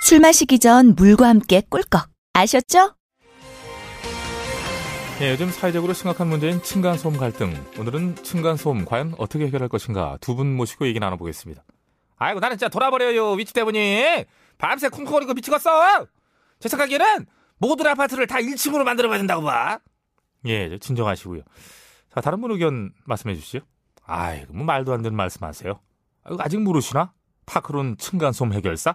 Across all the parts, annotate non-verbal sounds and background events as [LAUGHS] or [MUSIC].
술 마시기 전 물과 함께 꿀꺽. 아셨죠? 예, 요즘 사회적으로 심각한 문제인 층간소음 갈등. 오늘은 층간소음 과연 어떻게 해결할 것인가 두 분 모시고 얘기 나눠보겠습니다. 아이고 나는 진짜 돌아버려요 위치 때문에 밤새 쿵쿵거리고 미치겠어. 제 생각에는 모든 아파트를 다 1층으로 만들어봐야 된다고 봐. 예, 진정하시고요. 자 다른 분 의견 말씀해 주시죠. 아이고 뭐 말도 안 되는 말씀하세요. 아직 모르시나? 파크론 층간소음 해결사?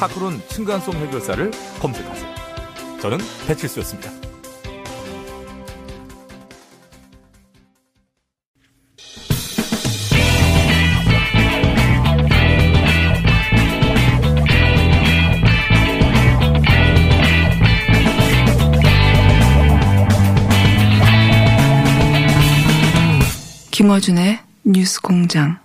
파크론 층간소음 해결사를 검색하세요. 저는 배칠수였습니다. 김어준의 뉴스 공장.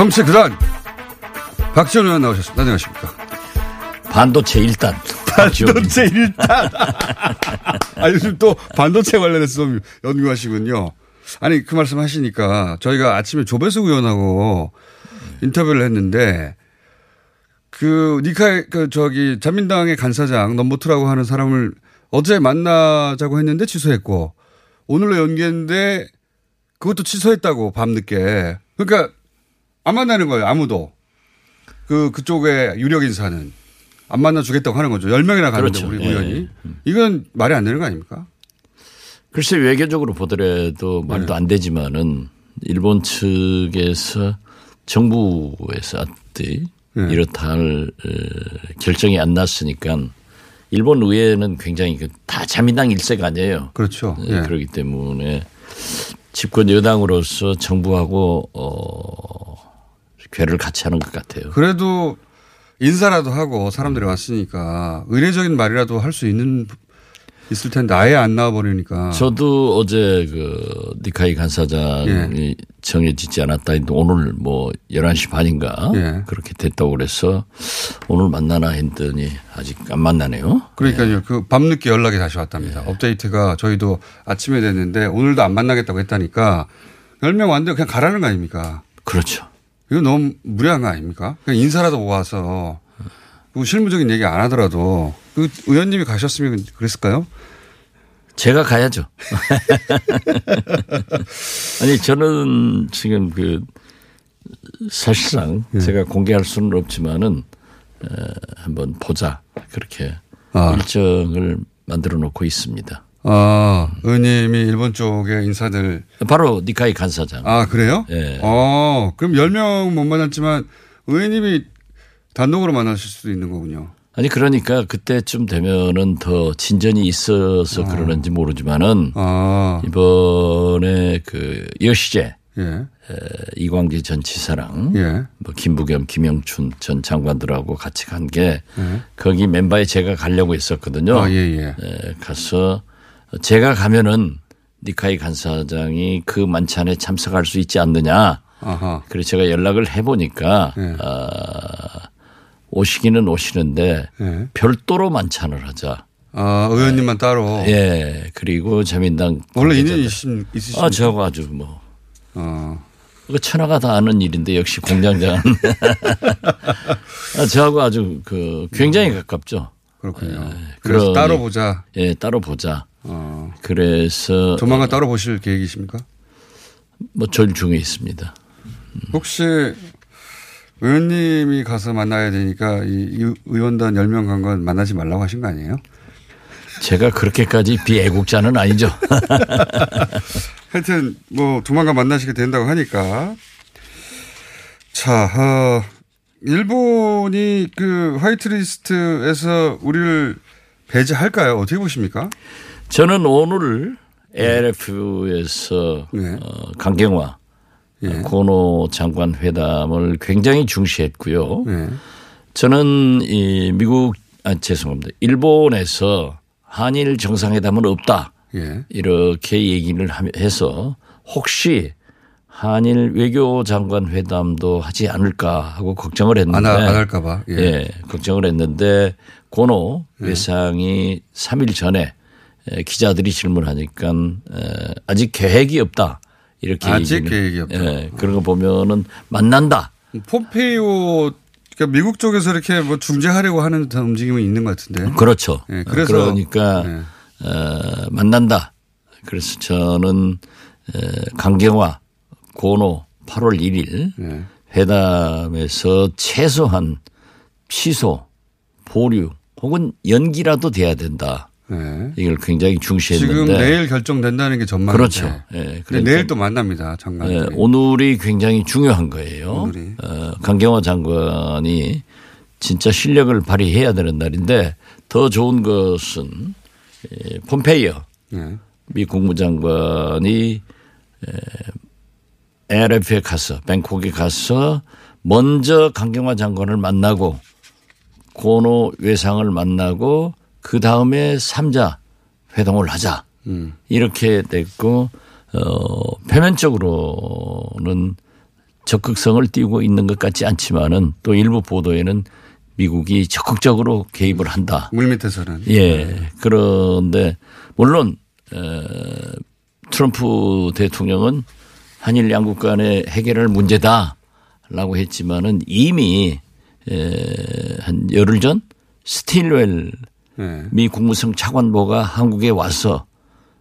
정치 그단 박지원 의원 나오셨습니다. 안녕하십니까. 반도체 일단. 반도체 일단. 아, 요즘 또 반도체 관련해서 좀 연구하시군요. 아니, 그 말씀 하시니까 저희가 아침에 조배숙 의원하고 인터뷰를 했는데 그 니카이, 그 저기 자민당의 간사장 넘보트라고 하는 사람을 어제 만나자고 했는데 취소했고 오늘로 연기했는데 그것도 취소했다고 밤늦게. 그러니까 안 만나는 거예요. 아무도. 그, 그쪽에 유력 인사는. 안 만나주겠다고 하는 거죠. 10명이나 가는데 그렇죠. 우리 예. 의원이. 이건 말이 안 되는 거 아닙니까? 글쎄 외교적으로 보더라도 말도 네. 안 되지만은 일본 측에서 정부에서 아뜨 네. 이렇다 할 어, 결정이 안 났으니까 일본 의회는 굉장히 그다 자민당 일색 아니에요. 그렇죠. 예, 예. 그렇기 때문에 집권 여당으로서 정부하고 어 괴를 같이 하는 것 같아요. 그래도 인사라도 하고 사람들이 왔으니까 의례적인 말이라도 할 수 있는 있을 텐데 아예 안 나와버리니까. 저도 어제 그 니카이 간사장이 정해지지 않았다 했는데 오늘 뭐 11시 반인가 예. 그렇게 됐다고 그래서 오늘 만나나 했더니 아직 안 만나네요. 그러니까요. 그 밤늦게 연락이 다시 왔답니다. 업데이트가 저희도 아침에 됐는데 오늘도 안 만나겠다고 했다니까 10명 왔는데 그냥 가라는 거 아닙니까? 그렇죠. 이거 너무 무례한 거 아닙니까? 그냥 인사라도 와서 그 실무적인 얘기 안 하더라도 그 의원님이 가셨으면 그랬을까요? 제가 가야죠. [LAUGHS] 아니 저는 지금 그 사실상 예. 제가 공개할 수는 없지만은 어, 한번 보자 그렇게 아. 일정을 만들어 놓고 있습니다. 아, 의원님이 일본 쪽의 인사들. 바로 니카이 간사장. 아, 그래요? 예. 어, 그럼 10명 못 만났지만 의원님이 단독으로 만나실 수도 있는 거군요. 아니 그러니까 그때쯤 되면은 더 진전이 있어서 그러는지 모르지만은 아, 이번에 그 여시제 예, 에, 이광재 전 지사랑 예. 뭐 김부겸, 김영춘 전 장관들하고 같이 간게 예. 거기 멤버에 제가 가려고 했었거든요. 아, 예, 예. 에, 가서 제가 가면은 니카이 간사장이 그 만찬에 참석할 수 있지 않느냐. 아하. 그래서 제가 연락을 해보니까 예. 아, 오시기는 오시는데 예. 별도로 만찬을 하자. 아, 의원님만 따로. 예. 그리고 자민당 원래 관계자들. 인연 있으신, 있으신. 아, 저하고 아주 뭐 어. 그거 천하가 다 아는 일인데 역시 공장장은 [LAUGHS] 아, 저하고 아주 그 굉장히 가깝죠. 그렇군요. 그래서 그러니- 따로 보자. 예, 따로 보자. 어. 그래서 조만간 따로 보실 계획이십니까? 뭐 절중에 있습니다. 혹시 의원님이 가서 만나야 되니까 이 의- 의원단 10명 간 건 만나지 말라고 하신 거 아니에요? 제가 그렇게까지 비애국자는 아니죠. [LAUGHS] 하여튼 뭐 조만간 만나시게 된다고 하니까 자, 어, 일본이 그 화이트리스트에서 우리를 배제할까요? 어떻게 보십니까? 저는 오늘 ALF에서 네. 어, 강경화 예. 고노 장관 회담을 굉장히 중시했고요. 네. 저는 이 미국 아 죄송합니다. 일본에서 한일 정상회담은 없다. 예. 이렇게 얘기를 해서 혹시 한일 외교 장관 회담도 하지 않을까 하고 걱정을 했는데 안, 하- 안 할까봐. 예. 예, 걱정을 했는데 고노 외상이 3일 전에 에, 기자들이 질문하니까 에, 아직 계획이 없다. 이렇게 아직 얘기를- 계획이 없다. 예, 그런 거 보면은 만난다. 폼페이오 그러니까 미국 쪽에서 이렇게 뭐 중재하려고 하는 듯한 움직임은 있는 것 같은데. 그렇죠. 예, 그래서- 그러니까 네. 어, 만난다. 그래서 저는 에, 강경화 고노 8월 1일 네. 회담에서 최소한 취소, 보류 혹은 연기라도 돼야 된다. 네. 이걸 굉장히 중시했는데 지금 내일 결정된다는 게 전망인데. 그렇죠. 예, 근데 그러니까 내일 또 만납니다. 장관. 예, 오늘이 굉장히 중요한 거예요. 오늘이. 어, 강경화 장관이 진짜 실력을 발휘해야 되는 날인데 더 좋은 것은 예, 폼페이어 네. 미 국무장관이 ARF에 가서 뱅콕에 가서 먼저 강경화 장관을 만나고 고노 외상을 만나고 그 다음에 삼자 회동을 하자 음. 이렇게 됐고 어 표면적으로는 적극성을 띄우고 있는 것 같지 않지만은 또 일부 보도에는 미국이 적극적으로 개입을 한다. 물밑에서는. 예. 그런데 물론 어, 트럼프 대통령은 한일 양국 간의 해결할 문제다라고 했지만은 이미 에, 한 열흘 전 스틸웰 네. 미 국무성 차관보가 한국에 와서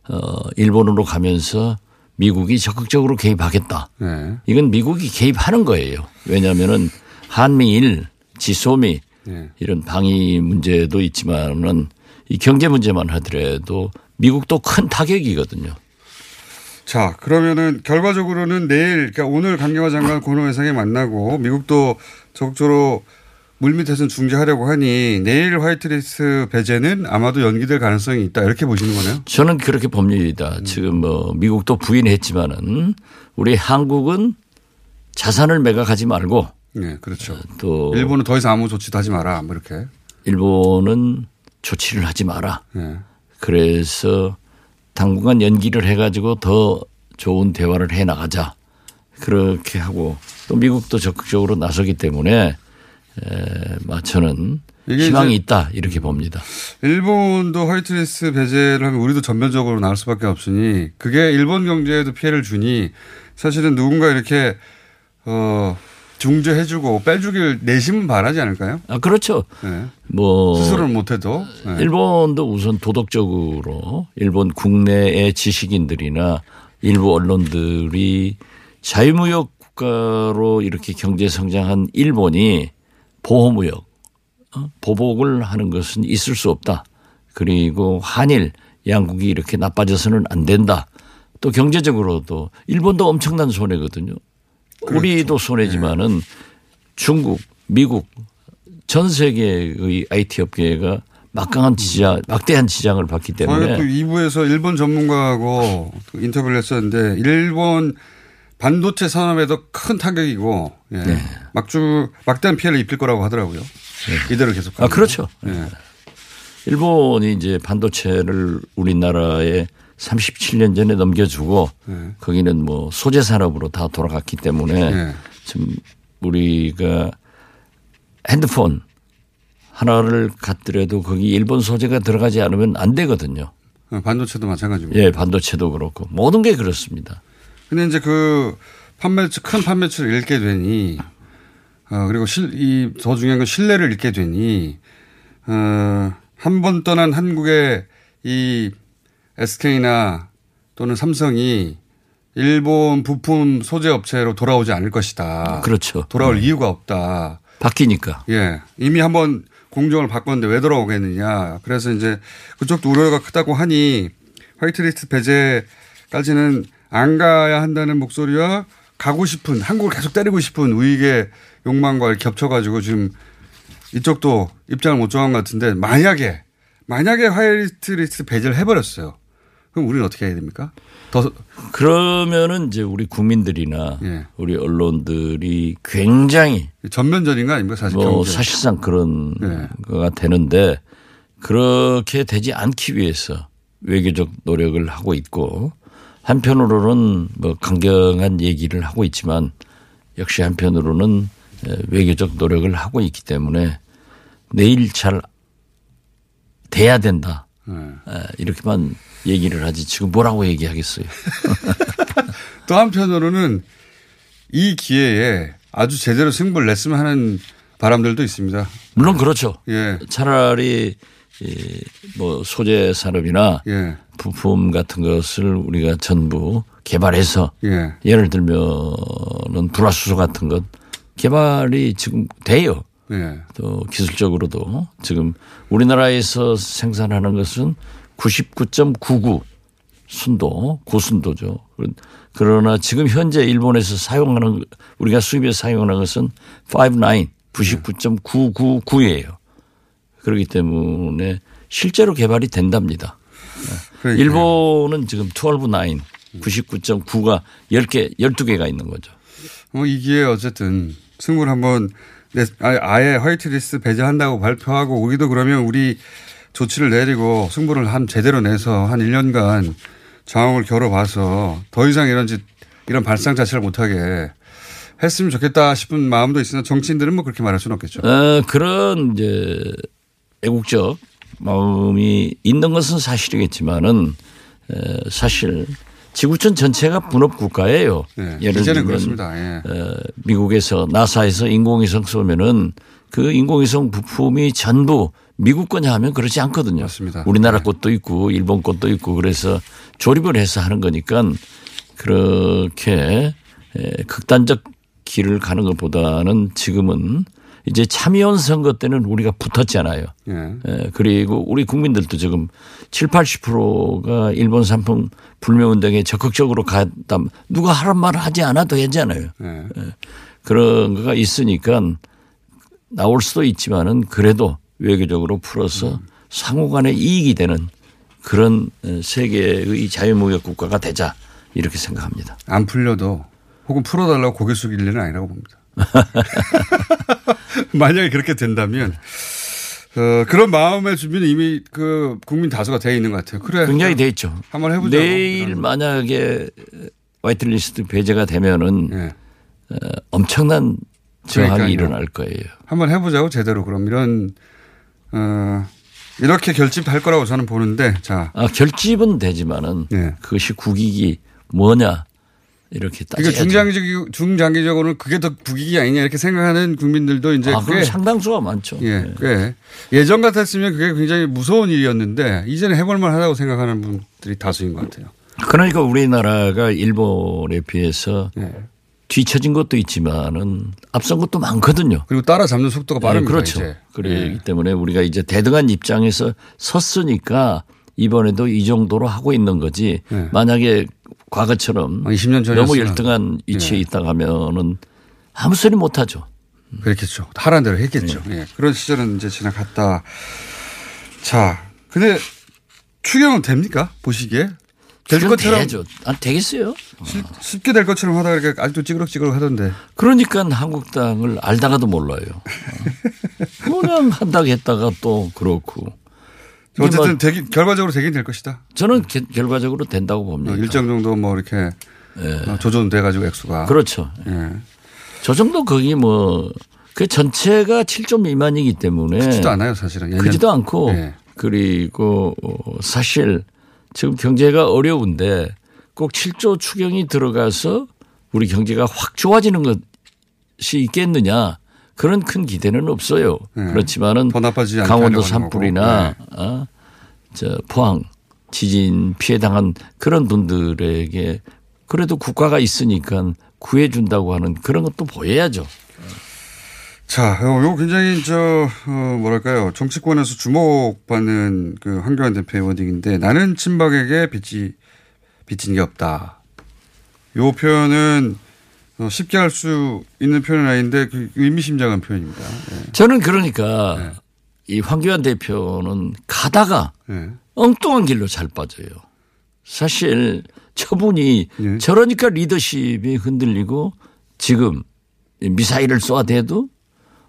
어, 일본으로 가면서 미국이 적극적으로 개입하겠다. 네. 이건 미국이 개입하는 거예요. 왜냐하면은 한미일 지소미 네. 이런 방위 문제도 있지만은 이 경제 문제만 하더라도 미국도 큰 타격이거든요. 자, 그러면은 결과적으로는 내일, 그러니까 오늘 강경화 장관 고노 회상에 만나고 미국도 적극적으로 물밑에서 중재하려고 하니 내일 화이트리스트 배제는 아마도 연기될 가능성이 있다. 이렇게 보시는 거네요. 저는 그렇게 봅니다. 지금 뭐 미국도 부인했지만은 우리 한국은 자산을 매각하지 말고 네, 그렇죠. 또 일본은 더 이상 아무 조치도 하지 마라. 뭐 이렇게. 일본은 조치를 하지 마라. 네. 그래서 당분간 연기를 해 가지고 더 좋은 대화를 해 나가자. 그렇게 하고 또 미국도 적극적으로 나서기 때문에 이게 희망이 있다 이렇게 봅니다. 일본도 화이트리스트 배제를 하면 우리도 전면적으로 나올 수밖에 없으니 그게 일본 경제에도 피해를 주니 사실은 누군가 이렇게 어 중재해주고 빼주길 내심은 바라지 않을까요? 아 그렇죠. 네. 뭐 스스로는 못해도 네. 일본도 우선 도덕적으로 일본 국내의 지식인들이나 일부 언론들이 자유무역 국가로 이렇게 경제 성장한 일본이 보호무역 어? 보복을 하는 것은 있을 수 없다. 그리고 한일 양국이 이렇게 나빠져서는 안 된다. 또 경제적으로도 일본도 엄청난 손해거든요. 우리도 손해지만은 중국, 미국 전 세계의 IT 업계가 막강한 지장, 막대한 지장을 받기 저희가 또 때문에 2부에서 일본 전문가하고 또 인터뷰를 했었는데 일본 반도체 산업에도 큰 타격이고 예. 네. 막주 막대한 피해를 입힐 거라고 하더라고요. 이대로 계속. 아 그렇죠. 네. 일본이 이제 반도체를 우리나라에 37년 전에 넘겨주고 네. 거기는 뭐 소재 산업으로 다 돌아갔기 때문에 네. 지금 우리가 핸드폰 하나를 갖더라도 거기 일본 소재가 들어가지 않으면 안 되거든요. 어, 반도체도 마찬가지고. 예, 반도체도 그렇고 모든 게 그렇습니다. 근데 이제 그 판매출 큰 판매출을 잃게 되니 어, 그리고 실, 이, 더 중요한 건 신뢰를 잃게 되니, 어, 한 번 떠난 한국의 이 SK나 또는 삼성이 일본 부품 소재 업체로 돌아오지 않을 것이다. 그렇죠. 돌아올 네. 이유가 없다. 바뀌니까. 예. 이미 한번 공정을 바꿨는데 왜 돌아오겠느냐. 그래서 이제 그쪽도 우려가 크다고 하니 화이트리스트 배제까지는 안 가야 한다는 목소리와 가고 싶은 한국을 계속 때리고 싶은 우익의 욕망과 겹쳐가지고 지금 이쪽도 입장을 못 정한 것 같은데 만약에 만약에 화이트 리스트 배제를 해버렸어요. 그럼 우리는 어떻게 해야 됩니까? 더 그러면은 이제 우리 국민들이나 예. 우리 언론들이 굉장히 전면전인가 아닙니까 사실 뭐 경제. 사실상 그런 네. 거가 되는데 그렇게 되지 않기 위해서 외교적 노력을 하고 있고 한편으로는 뭐 강경한 얘기를 하고 있지만 역시 한편으로는 에, 외교적 노력을 하고 있기 때문에 내일 잘 돼야 된다. 네. 에, 이렇게만 얘기를 하지 지금 뭐라고 얘기하겠어요. [LAUGHS] 또 한편으로는 이 기회에 아주 제대로 승부를 냈으면 하는 바람들도 있습니다. 물론 그렇죠. 예. 차라리 이뭐 소재 산업이나 예. 부품 같은 것을 우리가 전부 개발해서 예. 예를 들면은 불화수소 같은 것 개발이 지금 돼요. 예. 또 기술적으로도 지금 우리나라에서 생산하는 것은 99.99 순도 고순도죠. 그러나 지금 현재 일본에서 사용하는 우리가 수입에 사용하는 것은 59 99.999예요. 그렇기 때문에 실제로 개발이 된답니다. 그러니까 일본은 지금 12 9 99.9가 10개 12개가 있는 거죠. 어, 이 기회에 어쨌든 승부를 한번 내, 아예, 화이트리스트 배제한다고 발표하고 우리도 그러면 우리 조치를 내리고 승부를 한 제대로 내서 한 1년간 상황을 겨뤄봐서 더 이상 이런 짓 이런 발상 자체를 못하게 했으면 좋겠다 싶은 마음도 있으나 정치인들은 뭐 그렇게 말할 수는 없겠죠. 어, 그런 이제 애국적 마음이 있는 것은 사실이겠지만은 에, 사실 지구촌 전체가 분업 국가예요. 네, 예를 들면 그렇습니다. 예. 어, 미국에서 나사에서 인공위성 쏘면은 그 인공위성 부품이 전부 미국 거냐 하면 그렇지 않거든요. 맞습니다. 우리나라 네. 것도 있고 일본 것도 있고 그래서 조립을 해서 하는 거니까 그렇게 에, 극단적 길을 가는 것보다는 지금은 이제 참여원 선거 때는 우리가 붙었잖아요. 예. 에, 그리고 우리 국민들도 지금 7, 80%가 일본 상품 불매 운동에 적극적으로 갔다 누가 하란 말을 하지 않아도 되잖아요. 예. 그런 거가 있으니까 나올 수도 있지만은 그래도 외교적으로 풀어서 상호 간에 이익이 되는 그런 세계의 자유무역 국가가 되자 이렇게 생각합니다. 안 풀려도 혹은 풀어달라고 고개 숙일 일은 아니라고 봅니다. [LAUGHS] 만약에 그렇게 된다면 어, 그런 마음의 준비는 이미 그 국민 다수가 돼 있는 것 같아요. 그래. 굉장히 돼 있죠. 한번 해보자고. 내일. 만약에 화이트리스트 배제가 되면은 예. 어, 엄청난 저항이. 일어날 거예요. 한번 해보자고 제대로 그럼 이런 어, 이렇게 결집할 거라고 저는 보는데 자 아, 결집은 되지만은 네. 그것이 국익이 뭐냐 이렇게 이거 따져야죠. 중장기적 중장기적으로는 그게 더 국익이 아니냐 이렇게 생각하는 국민들도 이제 아, 꽤 상당수가 많죠. 예, 네. 꽤 예전 같았으면 그게 굉장히 무서운 일이었는데 이제는 해볼만 하다고 생각하는 분들이 다수인 것 같아요. 그러니까 우리나라가 일본에 비해서 예. 뒤처진 것도 있지만은 앞선 것도 많거든요. 그리고 따라잡는 속도가 빠릅니다. 네, 그렇죠. 이제. 그렇기 예. 때문에 우리가 이제 대등한 입장에서 섰으니까 이번에도 이 정도로 하고 있는 거지. 네. 만약에 과거처럼 아, 20년 전이었으면. 너무 열등한 위치에 예. 있다 가면은 아무 소리 못 하죠. 그렇겠죠. 하라는 대로 했겠죠. 네. 예. 그런 시절은 이제 지나갔다. 자, 근데 추경은 됩니까? 보시기에? 될 것처럼 돼야죠. 아, 되겠어요. 쉽- 쉽게 될 것처럼 하다가 이렇게 아직도 찌그럭찌그럭 하던데. 그러니까 한국당을 알다가도 몰라요. 어. 그냥 한다고 했다가 또 그렇고. 어쨌든 뭐 되긴, 결과적으로 되긴 될 것이다. 저는 게- 결과적으로 된다고 어, 봅니다. 일정 정도 뭐 이렇게 어, 조정돼 가지고 액수가. 네. 그렇죠. 예. 저 정도 거기 뭐 그 전체가 7조 미만이기 때문에 크지도 않아요, 사실은. 크지도 않고 예. 그리고 어, 사실 지금 경제가 어려운데 꼭 7조 추경이 들어가서 우리 경제가 확 좋아지는 것이 있겠느냐 그런 큰 기대는 없어요. 네. 그렇지만은 강원도 산불이나. 어, 저 포항 지진 피해 당한 그런 분들에게 그래도 국가가 있으니까 구해준다고 하는 그런 것도 보여야죠. 자, 요, 요 굉장히 저, 어, 뭐랄까요. 정치권에서 주목받는 그 황교안 대표의 워딩인데 나는 친박에게 빚이, 빚진 게 없다. 요 표현은 어, 쉽게 할 수 있는 표현은 아닌데 그 의미심장한 표현입니다. 예. 저는 그러니까 네. 이 황교안 대표는 가다가 예. 엉뚱한 길로 잘 빠져요. 사실 저분이 예. 저러니까 리더십이 흔들리고 지금 미사일을 쏘아대도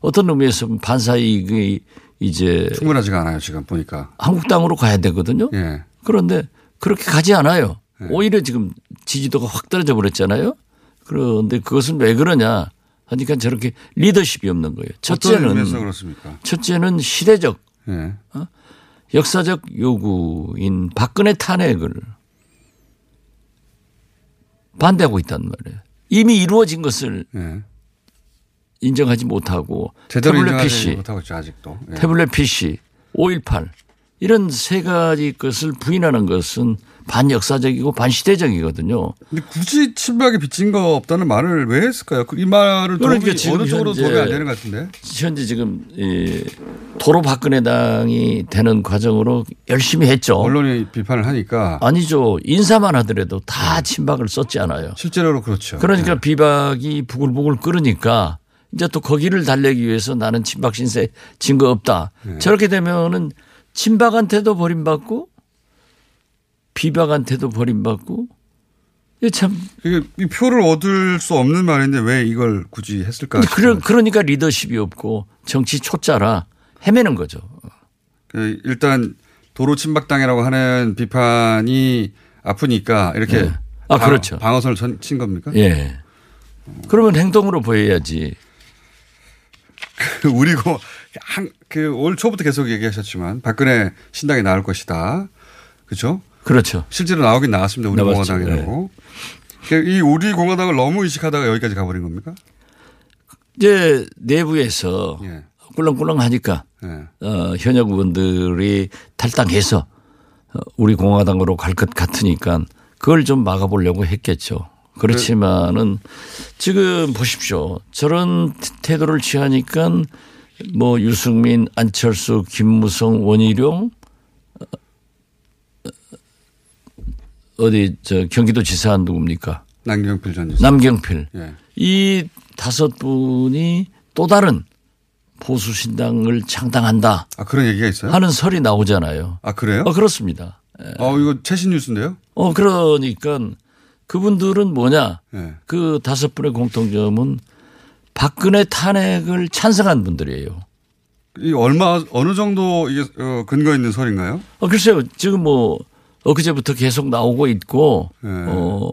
어떤 의미에서 반사이익이 이제 충분하지가 않아요, 지금 보니까. 한국당으로 가야 되거든요. 예. 그런데 그렇게 가지 않아요. 오히려 지금 지지도가 확 떨어져 버렸잖아요. 그런데 그것은 왜 그러냐 하니까 저렇게 리더십이 없는 거예요. 첫째는? 첫째는 시대적 예. 역사적 요구인 박근혜 탄핵을 반대하고 있단 말이에요. 이미 이루어진 것을 예. 인정하지 못하고 태블릿 PC, 못하고 있죠, 아직도. 예. 태블릿 PC, 5.18 이런 세 가지 것을 부인하는 것은 반역사적이고 반시대적이거든요. 근데 굳이 친박에 빚진 거 없다는 말을 왜 했을까요? 그이 말을 그러니까 지금 어느 쪽으로 도움이 안 되는 것 같은데. 현재 지금 이 도로 박근혜 당이 되는 과정으로 열심히 했죠. 언론이 비판을 하니까 아니죠. 인사만 하더라도 다 친박을 썼지 않아요. 실제로 그렇죠. 그러니까 네. 비박이 부글부글 끓으니까 이제 또 거기를 달래기 위해서 나는 친박 신세 증거 없다. 네. 저렇게 되면은 친박한테도 버림받고 비박한테도 버림받고 참 이게 이 표를 얻을 수 없는 말인데 왜 이걸 굳이 했을까? 그러, 그러니까 리더십이 없고 정치 초짜라 헤매는 거죠. 그 일단 도로 침박당이라고 하는 비판이 아프니까 이렇게 네. 아, 방- 그렇죠. 방어선을 전- 친 겁니까? 예. 그러면 행동으로 보여야지. 우리고 한그올 초부터 계속 얘기하셨지만 박근혜 신당이 나올 것이다. 그렇죠? 그렇죠. 실제로 나오긴 나왔습니다. 우리 나왔죠. 공화당이라고. 그이 우리 공화당을 너무 의식하다가 여기까지 가버린 겁니까? 이제 내부에서 예. 꿀렁꿀렁 하니까 예. 어, 현역 의원들이 탈당해서 어, 우리 공화당으로 갈 것 같으니까 그걸 좀 막아보려고 했겠죠. 그렇지만은 지금 보십시오. 저런 태도를 취하니까 뭐 유승민, 안철수, 김무성, 원희룡 어디 저 경기도 지사 누굽니까? 남경필 전 지사. 남경필. 예. 이 다섯 분이 또 다른 보수 신당을 창당한다 아 그런 얘기가 있어요? 하는 설이 나오잖아요. 아 그래요? 어, 그렇습니다. 어 이거 최신 뉴스인데요? 어, 그러니까 그분들은 뭐냐. 예. 그 다섯 분의 공통점은 박근혜 탄핵을 찬성한 분들이에요. 이 얼마 어느 정도 이게 어, 근거 있는 설인가요? 어, 글쎄요. 지금 뭐 엊그제부터 계속 나오고 있고 네. 어,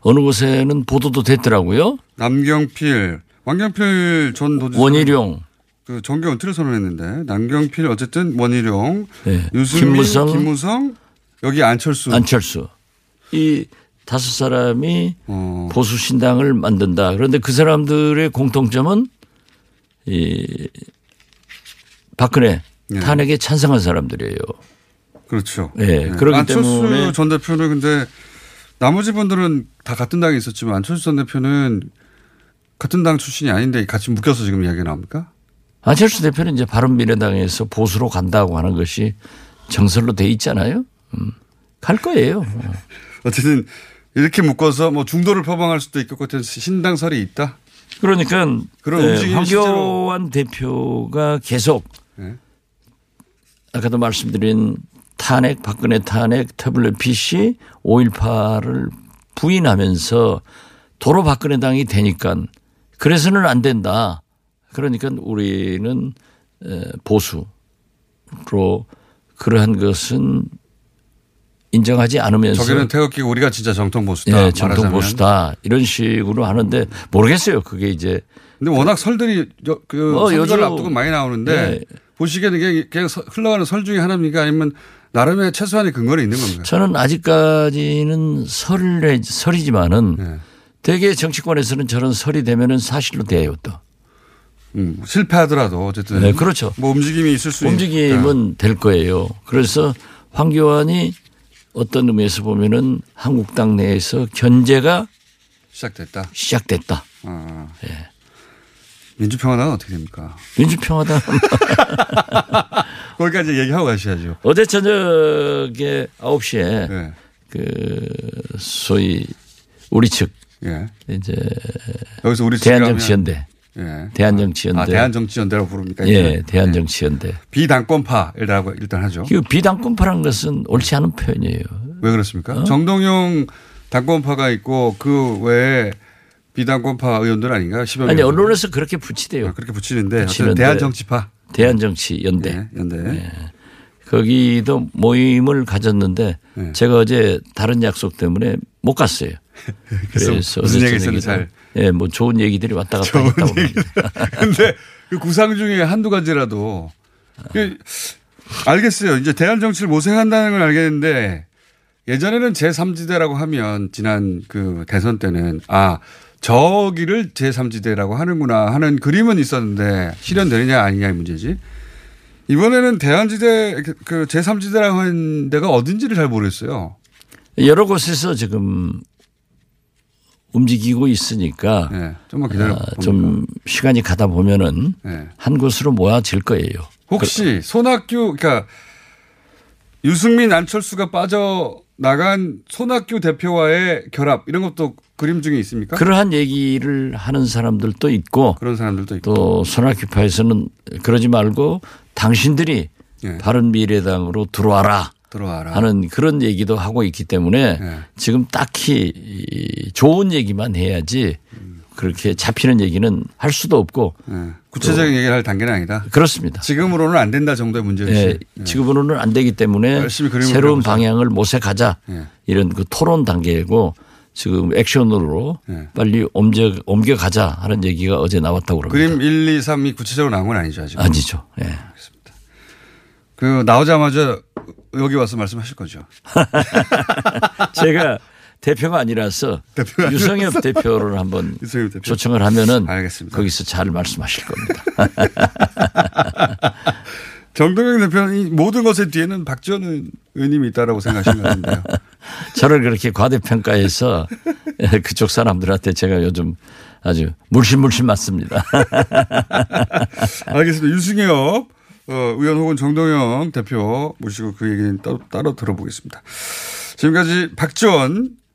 어느 곳에는 보도도 됐더라고요. 남경필, 왕경필 전 도지사 원희룡, 그 정계 은퇴를 선언했는데 남경필 어쨌든 원희룡, 네. 유승민, 김무성, 김무성, 여기 안철수. 안철수 이 다섯 사람이 어, 보수 신당을 만든다. 그런데 그 사람들의 공통점은 이 박근혜 네. 탄핵에 찬성한 사람들이에요. 그렇죠. 네, 그렇기 안철수 때문에 전 대표는 근데 나머지 분들은 다 같은 당에 있었지만 안철수 전 대표는 같은 당 출신이 아닌데 같이 묶여서 지금 이야기가 나옵니까? 안철수 대표는 이제 바른미래당에서 보수로 간다고 하는 것이 정설로 돼 있잖아요. 음, 갈 거예요. [LAUGHS] 어쨌든 이렇게 묶어서 뭐 중도를 표방할 수도 있고 같은 신당설이 있다. 그러니까 그런 네, 황교안 대표가 계속 네. 아까도 말씀드린 탄핵, 박근혜 탄핵, 태블릿 PC, 5.18을 부인하면서 도로 박근혜 당이 되니까 그래서는 안 된다. 그러니까 우리는 에, 보수로 그러한 것은 인정하지 않으면서 저기는 태극기고 우리가 진짜 정통 보수다. 예, 정통. 보수다 이런 식으로 하는데 모르겠어요. 그게 이제 근데 워낙 설들이 여- 그 어, 선거를 요즘- 앞두고 많이 나오는데 네. 보시기에는 그냥 서- 흘러가는 설 중에 하나입니까 아니면 나름의 최소한의 근거는 있는 겁니까? 저는 아직까지는 설레, 설이지만은 네. 대개 정치권에서는 저런 설이 되면은 사실로 돼요 또. 음, 실패하더라도 어쨌든 네, 그렇죠. 뭐 움직임이 있을 수 있다. 움직임은 될 거예요. 그래서 황교안이 어떤 의미에서 보면은 한국당 내에서 견제가 시작됐다. 시작됐다. 아. 예. 민주평화당은 어떻게 됩니까? 민주평화당 [LAUGHS] 거기까지 얘기하고 가셔야죠. 어제 저녁에 9시에 예. 그 소위 우리 측 예. 이제 여기서 우리 대한정치연대 예. 대한정치연대 아, 대한정치연대라고 부릅니까? 예 이제? 대한정치연대 비당권파라고 일단 하죠. 그 비당권파란 것은 옳지 않은 표현이에요. 왜 그렇습니까? 어? 정동영 당권파가 있고 그 외에 비당권파 의원들 아닌가요? 10여 명. 아니 언론에서 그렇게 붙이대요. 아, 그렇게 붙이는데 붙이는데 대한정치파 대한정치연대 예, 연대. 거기도 모임을 가졌는데 네. 제가 어제 다른 약속 때문에 못 갔어요. [LAUGHS] 그래서 그래서 무슨 어제 얘기 있었는지 저녁에도 잘. 예, 뭐 좋은 얘기들이 왔다 갔다 좋은 했다고. [LAUGHS] 근데 그 구상 중에 한두 가지라도 그 알겠어요. 이제 대한 정치를 모색한다는 걸 알겠는데 예전에는 제3지대라고 하면 지난 그 대선 때는 아 저기를 제3지대라고 하는구나 하는 그림은 있었는데 실현되느냐 아니냐의 문제지. 이번에는 대한지대 그- 그 제3지대라고 하는 데가 어딘지를 잘 모르겠어요. 여러 곳에서 지금 움직이고 있으니까 네, 좀만 기다려 아. 좀 시간이 가다 보면은 네. 한 곳으로 모아질 거예요. 혹시 손학규 그러니까 유승민 안철수가 빠져 나간 손학규 대표와의 결합 이런 것도 그림 중에 있습니까? 그러한 얘기를 하는 사람들도 있고 그런 사람들도 있고. 또 손학규파에서는 그러지 말고 당신들이 예. 바른 미래당으로 들어와라 들어와라. 하는 그런 얘기도 하고 있기 때문에 예. 지금 딱히 이 좋은 얘기만 해야지 그렇게 잡히는 얘기는 할 수도 없고 예. 구체적인 얘기를 할 단계는 아니다. 그렇습니다. 지금으로는 안 된다 정도의 문제였지. 예, 지금으로는 안 되기 때문에 새로운 그려보자. 방향을 모색하자 예. 이런 그 토론 단계고 지금 액션으로 예. 빨리 옮겨 옮겨가자 하는 얘기가 어제 나왔다고 그럽니다. 그림 1, 2, 3이 구체적으로 나온 건 아니죠 아직. 아니죠. 예. 그 나오자마자 여기 와서 말씀하실 거죠. [LAUGHS] 제가 대표가 아니라서 대표가 유성엽 대표를 한번 [LAUGHS] 유성엽 대표. 초청을 하면은 알겠습니다. 거기서 잘 말씀하실 겁니다. [LAUGHS] 정동영 대표는 이 모든 것의 뒤에는 박지원 의원님이 있다라고 생각하시는 것 같은데요. 저를 그렇게 과대평가해서 [LAUGHS] 그쪽 사람들한테 제가 요즘 아주 물씬물씬 맞습니다. 알겠습니다. 유승엽 어, 의원 혹은 정동영 대표 모시고 그 얘기는 따로, 따로 들어보겠습니다. 지금까지 박지원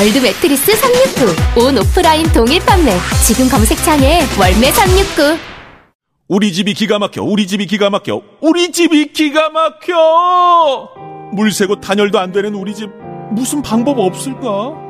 월드 매트리스 369. 온 오프라인 동일 판매. 지금 검색창에 월매 369. 우리 집이 기가 막혀, 우리 집이 기가 막혀, 우리 집이 기가 막혀! 물 새고 단열도 안 되는 우리 집, 무슨 방법 없을까?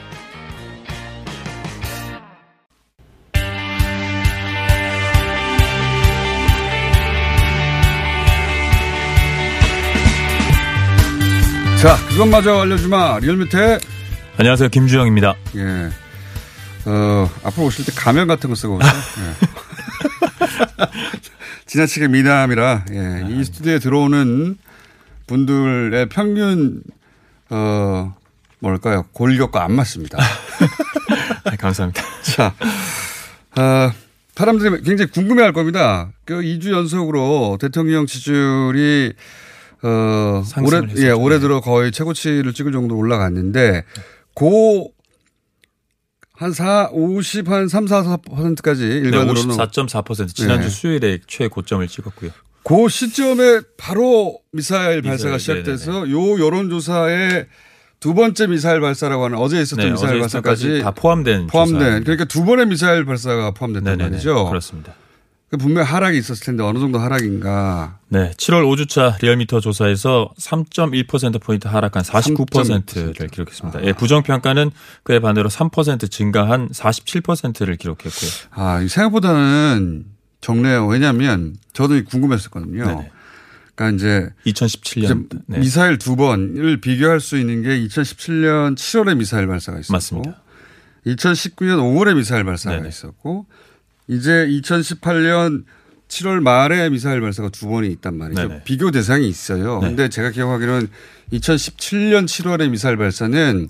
자, 그것마저 알려주마. 리얼미터 안녕하세요. 김주영입니다. 예. 어, 앞으로 오실 때 가면 같은 거 쓰고 오세요. 예. [LAUGHS] 지나치게 미남이라, 예. 이 스튜디오에 들어오는 분들의 평균, 어, 뭘까요? 골격과 안 맞습니다. 네, [LAUGHS] 감사합니다. 자, 어, 사람들이 굉장히 궁금해 할 겁니다. 그 2주 연속으로 대통령 지지율이 어, 올해, 상승을 했었죠. 예, 올해 들어 거의 최고치를 찍을 정도로 올라갔는데, 고, 한 4, 50, 한 3, 4, 4%까지 네, 일반으로는. 54.4% 지난주 네. 수요일에 최고점을 찍었고요. 그 시점에 바로 미사일 발사가 미사일, 시작돼서 요 여론조사에 두 번째 미사일 발사라고 하는 어제 있었던 네, 미사일 어제 발사까지 다 포함된 포함된 조사입니다. 그러니까 두 번의 미사일 발사가 포함됐단 네네네. 말이죠. 그렇습니다. 그 분명 히 하락이 있었을 텐데 어느 정도 하락인가. 네, 7월 5주차 리얼미터 조사에서 3.1%포인트 하락한 49%를 기록했습니다. 예, 부정평가는 그에 반대로 3% 증가한 47%를 기록했고요. 아, 이 생각보다는 적네요. 왜냐하면 저도 궁금했었거든요. 네네. 그러니까 이제 2017년 이제 네. 미사일 두 번을 비교할 수 있는 게 2017년 7월에 미사일 발사가 있었고 맞습니다. 2019년 5월에 미사일 발사가 네네. 있었고 이제 2018년 7월 말에 미사일 발사가 두 번이 있단 말이죠. 네네. 비교 대상이 있어요. 네. 근데 제가 기억하기로는 2017년 7월에 미사일 발사는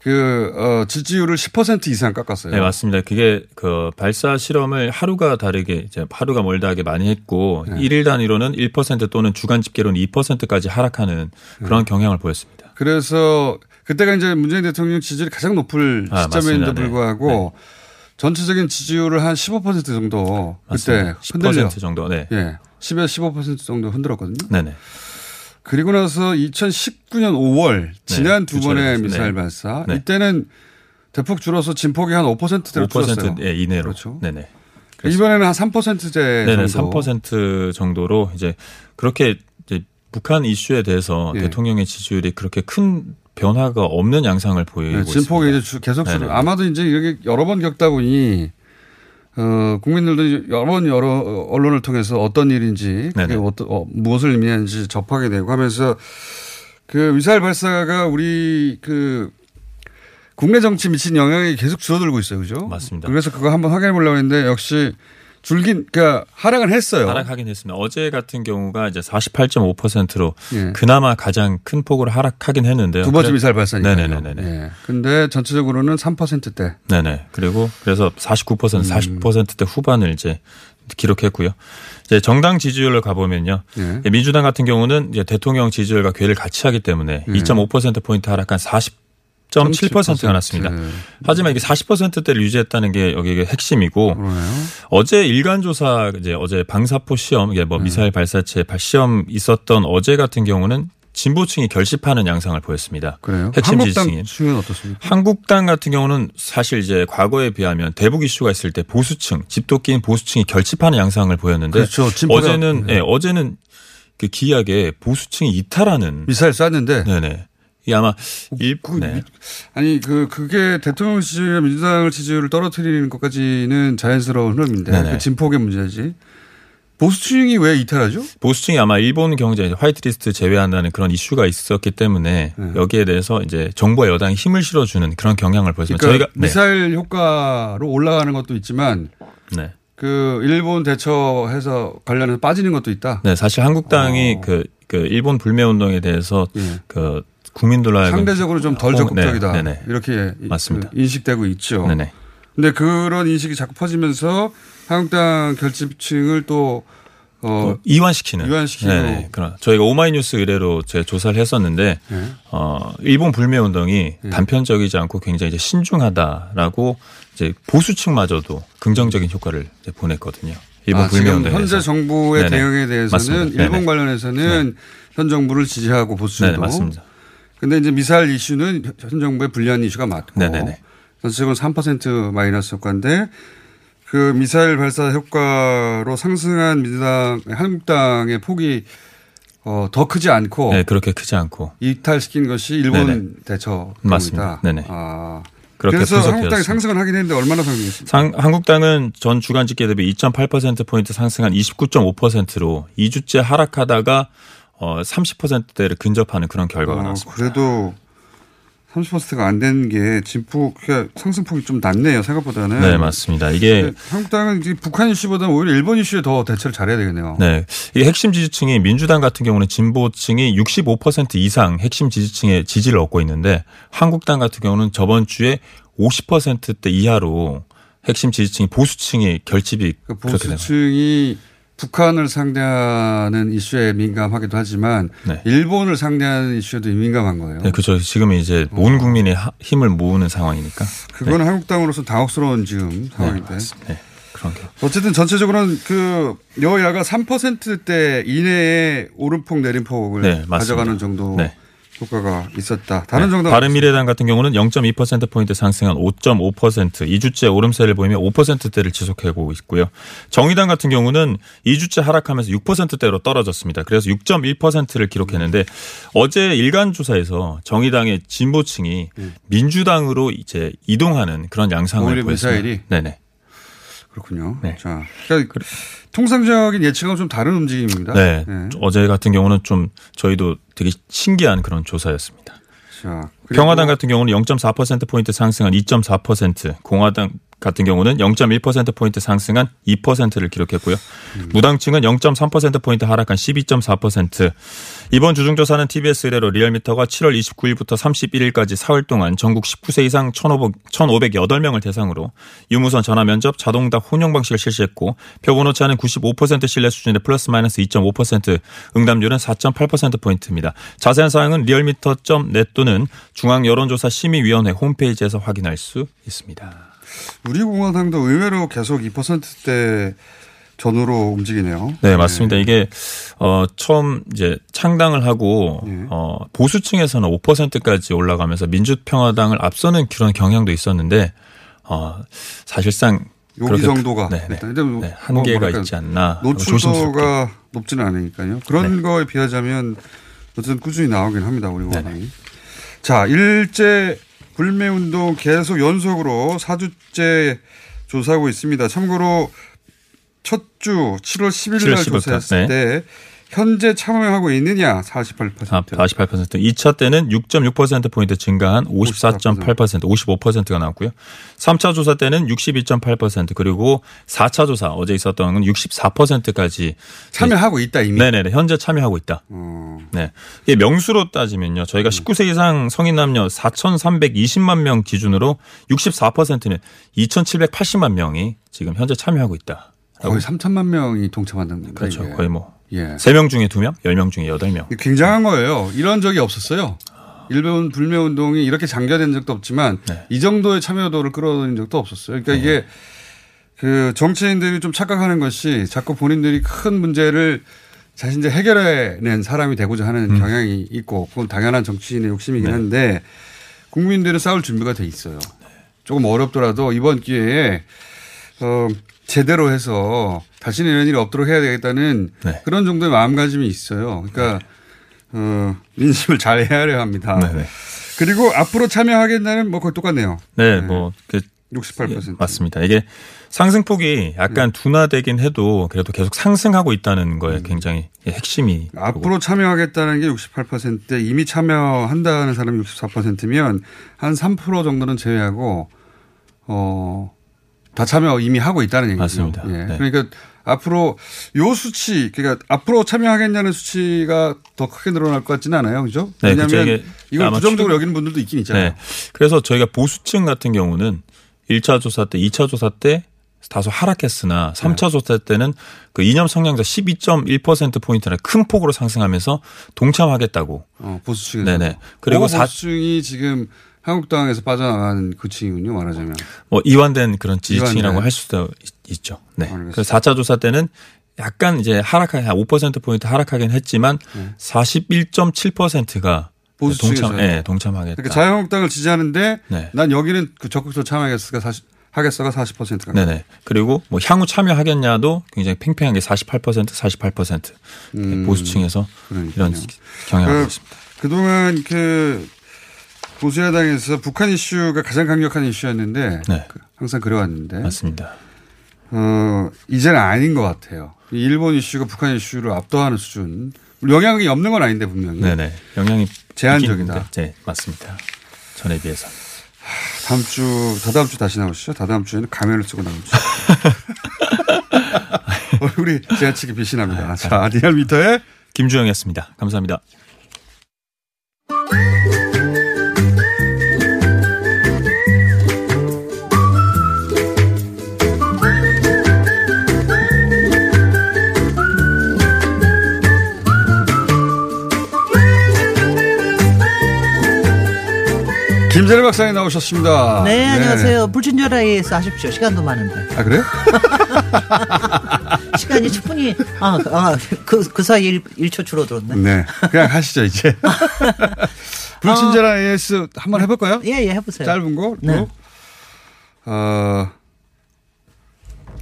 그, 어, 지지율을 10% 이상 깎았어요. 네, 맞습니다. 그게 그 발사 실험을 하루가 다르게 이제 하루가 멀다하게 많이 했고 네. 일일 단위로는 1% 또는 주간 집계로는 2%까지 하락하는 네. 그런 경향을 보였습니다. 그래서 그때가 이제 문재인 대통령 지지율이 가장 높을 아, 시점에도 맞습니다. 네. 불구하고 전체적인 지지율을 한 15% 정도 그때 맞습니다. 흔들려. 10% 정도. 네. 예. 10에서 15% 정도 흔들었거든요. 네네. 그리고 나서 2019년 5월 지난 두두 번의. 미사일 네. 발사 네. 이때는 대폭 줄어서 진폭이 한 5%대로 줄었어요. 5% 예, 이내로. 그렇죠. 네네. 이번에는 한 3%대 네네, 정도. 3% 정도로 이제 그렇게 북한 이슈에 대해서 예. 대통령의 지지율이 그렇게 큰 변화가 없는 양상을 보이고 네, 진폭이 있습니다. 이제 주- 계속. 네네. 아마도 이제 이렇게 여러 번 겪다 보니 어, 국민들도 여러 번 여러 언론을 통해서 어떤 일인지 그게. 어떤 어, 무엇을 의미하는지 접하게 되고 하면서 그 미사일 발사가 우리 그 국내 정치 미친 영향이 계속 줄어들고 있어요, 그죠? 맞습니다. 그래서 그거 한번 확인해 보려고 했는데 역시 줄긴 그러니까 하락은 했어요. 하락하긴 했습니다. 어제 같은 경우가 이제 48.5%로 예. 그나마 가장 큰 폭으로 하락하긴 했는데요. 두 번째 미사일 발사니까요. 네네네네. 예. 근데 전체적으로는 3%대. 네네. 그리고 그래서 49% 음. 40%대 후반을 이제 기록했고요. 이제 정당 지지율을 가보면요. 예. 민주당 같은 경우는 이제 대통령 지지율과 괴를 같이 하기 때문에 예. 2.5% 포인트 하락한 40.7%가 났습니다. 네. 하지만 이게 40%대를 유지했다는 게 여기 핵심이고 어제 일간 조사 이제 어제 방사포 시험 이게 네. 뭐 미사일 발사체 발 시험 있었던 어제 같은 경우는 진보층이 결집하는 양상을 보였습니다. 그래요? 핵심 어떻습니까? 한국당 같은 경우는 사실 이제 과거에 비하면 대북 이슈가 있을 때 보수층, 집도끼인 보수층이 결집하는 양상을 보였는데 그렇죠. 어제는 네. 예, 어제는 그 기이하게 보수층이 이탈하는 미사일 쐈는데 네네. 이 아마 일 네. 아니 그 그게 대통령 지지율 민주당을 지지율을 떨어뜨리는 것까지는 자연스러운 흐름인데. 그 진폭의 문제지. 보수층이 왜 이탈하죠? 보수층이 아마 일본 경제 화이트리스트 제외한다는 그런 이슈가 있었기 때문에 네. 여기에 대해서 이제 정부와 여당이 힘을 실어주는 그런 경향을 보였습니다. 그러니까 저희가 네. 미사일 효과로 올라가는 것도 있지만 네. 그 일본 대처해서 관련해서 빠지는 것도 있다. 네, 사실 한국당이 그, 그 일본 불매 운동에 대해서 예. 그 국민들로 하여금 상대적으로 좀덜 어, 적극적이다. 네, 네네. 이렇게 이- 맞습니다. 그 인식되고 있죠. 네네. 근데 그런 인식이 자꾸 퍼지면서 한국당 결집층을 또 어, 그 이완시키는. 이완시키는 네, 그런 저희가 오마이뉴스 의뢰로 제가 조사를 했었는데 네. 어 일본 불매 운동이 단편적이지 않고 굉장히 이제 신중하다라고 이제 보수층마저도 긍정적인 효과를 이제 보냈거든요. 일본 아, 불매 지금 운동에 현재. 정부의 네네. 대응에 대해서는 맞습니다. 일본 네네. 관련해서는 현 정부를 지지하고 보수도. 네, 맞습니다. 근데 이제 미사일 이슈는 현- 현 정부의 불리한 이슈가 맞고. 네네네. 전체적으로 3% 마이너스 효과인데 그 미사일 발사 효과로 상승한 민주당, 한국당의 폭이 어, 더 크지 않고 네, 그렇게 크지 않고 이탈시킨 것이 일본 네네. 대처입니다. 맞습니다. 네네. 아, 그렇게 그래서 분석되었습니다. 한국당이 상승을 하긴 했는데 얼마나 상승했습니까? 상, 한국당은 전 주간 집계 대비 2.8%포인트 상승한 29.5%로 2주째 하락하다가 어, 30%대를 근접하는 그런 결과가 어, 나왔습니다. 그래도 30%가 안된게 진폭 그러니까 상승폭이 좀 낮네요 생각보다는. 네, 맞습니다. 이게 근데 한국당은 이제 북한 이슈보다는 오히려 일본 이슈에 더 대처를 잘해야 되겠네요. 네. 이 핵심 지지층이 민주당 같은 경우는 진보층이 65% 이상 핵심 지지층의 지지를 얻고 있는데 한국당 같은 경우는 저번 주에 50%대 이하로 핵심 지지층이 보수층이 결집이 그 되는 보수층이 북한을 상대하는 이슈에 민감하기도 하지만 일본을 상대하는 이슈에도 민감한 거예요. 네, 그렇죠. 지금 이제 어. 온 국민이 하- 힘을 모으는 상황이니까. 그건 한국당으로서 당혹스러운 지금 상황인데. 네, 그런 게. 어쨌든 전체적으로는 그 여야가 3%대 이내에 오름폭 내림폭을 네. 가져가는 정도 네. 효과가 있었다. 다른 네, 정도 바른미래당 같은 경우는 0.2%포인트 상승한 5.5% 2주째 오름세를 보이며 5%대를 지속하고 있고요. 정의당 같은 경우는 2주째 하락하면서 6%대로 떨어졌습니다. 그래서 6.1%를 기록했는데 어제 일간 조사에서 정의당의 진보층이 민주당으로 이제 이동하는 그런 양상을 네. 보였습니다. 미사일이? 네네. 그렇군요. 자, 그러니까 통상적인 예측하고 좀 다른 움직임입니다. 네. 어제 같은 경우는 좀 저희도 되게 신기한 그런 조사였습니다. 자, 평화당 같은 경우는 0.4%포인트 상승한 2.4%, 공화당 같은 경우는 0.1%포인트 상승한 2%를 기록했고요. 무당층은 0.3%포인트 하락한 12.4%. 이번 주중조사는 TBS 의뢰로 리얼미터가 7월 29일부터 31일까지 사흘 동안 전국 19세 이상 1,500, 1,508명을 대상으로 유무선 전화 면접 자동답 혼용 방식을 실시했고 표본 오차는 95% 신뢰 수준의 플러스 마이너스 2.5% 응답률은 4.8%포인트입니다. 자세한 사항은 리얼미터.net 또는 중앙여론조사 심의위원회 홈페이지에서 확인할 수 있습니다. 우리 공화당도 의외로 계속 2%대 전후로 움직이네요. 네, 맞습니다. 이게 어 처음 이제 창당을 하고 예. 어 보수층에서는 5%까지 올라가면서 민주평화당을 앞서는 그런 경향도 있었는데 어 사실상 여기 정도가 네, 네. 일단 뭐 네, 한계가 뭐랄까 있지 않나. 네. 노출도가 높지는 않으니까요. 그런 거에 비하자면 어쨌든 꾸준히 나오긴 합니다. 우리 공화당이. 자, 일제 불매 운동 계속 연속으로 4주째 조사하고 있습니다. 참고로 첫 주 7월 10일 날 7월 10일 부터, 조사했을 네. 때 현재 참여하고 있느냐 48%. 아, 48%. 2차 때는 6.6%포인트 증가한 54.8%, 55%가 나왔고요. 3차 조사 때는 62.8% 그리고 4차 조사 어제 있었던 건 64%까지 참여하고 있다 이미. 네네네. 현재 참여하고 있다. 어. 네. 이게 명수로 따지면요. 저희가 19세 이상 성인 남녀 4,320만 명 기준으로 64%는 2,780만 명이 지금 현재 참여하고 있다. 거의 3천만 명이 동참한다는 겁니다. 그렇죠. 거의 뭐 예. 3명 중에 2명, 10명 중에 8명. 굉장한 거예요. 이런 적이 없었어요. 일본 불매 운동이 이렇게 장기화된 적도 없지만 네. 이 정도의 참여도를 끌어들인 적도 없었어요. 그러니까 이게 그 정치인들이 좀 착각하는 것이 자꾸 본인들이 큰 문제를 자신들 해결해낸 사람이 되고자 하는 음. 경향이 있고 그건 당연한 정치인의 욕심이긴 네. 한데 국민들은 싸울 준비가 돼 있어요. 조금 어렵더라도 이번 기회에 어, 제대로 해서 다시는 이런 일이 없도록 해야 되겠다는 네. 그런 정도의 마음가짐이 있어요. 그러니까 어, 민심을 잘 헤아려야 합니다. 네네. 그리고 앞으로 참여하겠다는 뭐 거의 똑같네요. 네, 뭐, 그, 68%. 맞습니다. 이게 상승폭이 약간 네. 둔화되긴 해도 그래도 계속 상승하고 있다는 음. 거에 굉장히 핵심이. 앞으로 참여하겠다는 게 68%, 이미 참여한다는 사람이 64%면 한 3% 정도는 제외하고 어, 다 참여 이미 하고 있다는 얘기죠. 맞습니다. 예. 네. 그러니까 앞으로 요 수치, 그러니까 앞으로 참여하겠냐는 수치가 더 크게 늘어날 것 같지는 않아요. 그죠? 네, 왜냐하면 그쵸. 이걸 부정적으로 추- 여기는 분들도 있긴 있잖아요. 네. 그래서 저희가 보수층 같은 경우는 1차 조사 때, 2차 조사 때 다소 하락했으나 3차 네. 조사 때는 그 이념 성향자 12.1%포인트나 큰 폭으로 상승하면서 동참하겠다고. 어, 보수층에서. 네네. 그리고 사- 보수층이 지금 한국당에서 빠져나간 그 층이군요. 말하자면. 뭐 이완된 그런 지지층이라고 이완된. 할 수도 있- 있죠. 네. 그래서 4차 조사 때는 약간 이제 하락하게 한 5%포인트 하락하긴 했지만 41.7%가 보수층에서. 동참, 예, 동참하겠다. 그러니까 자유한국당을 지지하는데 네. 난 여기는 그 적극적으로 참여하겠어가 40, 하겠어가 40%가. 네네. 그리고 뭐 향후 참여하겠냐도 굉장히 팽팽한 게 48%, 48% 음, 보수층에서 그러니까요. 이런 경향을 하고 그, 있습니다. 그동안 그 보수야당에서 북한 이슈가 가장 강력한 이슈였는데 네. 그- 항상 그래왔는데 맞습니다. 어, 이제는 아닌 것 같아요. 이 일본 이슈가 북한 이슈를 압도하는 수준. 영향이 없는 건 아닌데 분명히. 네네. 영향이 제한적이다. 네, 맞습니다. 전에 비해서. 다음 주, 다다음 주 다시 나오시죠? 다다음 주에는 가면을 쓰고 나오죠. [LAUGHS] [LAUGHS] 얼굴이 지나치게 빛이 납니다. 자, 리얼미터의 김주영이었습니다. 감사합니다. 김재래 박사님 나오셨습니다. 네, 안녕하세요. 불친절하에서 하십시오. 시간도 많은데. 아, 그래요? [LAUGHS] 시간이 충분히, 아, 아 그, 그 사이에 1, 초 줄어들었네. 네. 그냥 하시죠, 이제. [LAUGHS] 불친절한 AS 한번 해볼까요? 예, 예, 해보세요. 짧은 거. 네. 어,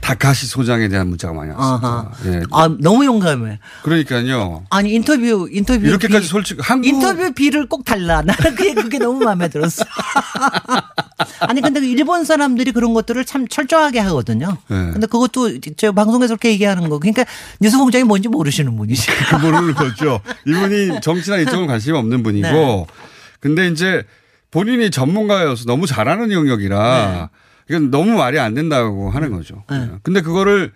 다카시 소장에 대한 문자가 많이 왔습니다. 예. 아, 너무 용감해. 그러니까요. 아니, 인터뷰, 인터뷰. 이렇게까지 비- 솔직, 한국. 인터뷰 비를 꼭 달라. [LAUGHS] 나는 그게, 그게 너무 마음에 들었어. [LAUGHS] 아니, 근데 그 일본 사람들이 그런 것들을 참 철저하게 하거든요. 네. 근데 그것도 저 방송에서 그렇게 얘기하는 거. 그러니까 뉴스 공장이 뭔지 모르시는 분이시. [LAUGHS] 그 모르는 거죠. 이분이 정치나 이쪽은 관심이 없는 분이고. 네. 근데 이제 본인이 전문가여서 너무 잘하는 영역이라 이건 너무 말이 안 된다고 하는 거죠. 네. 근데 그거를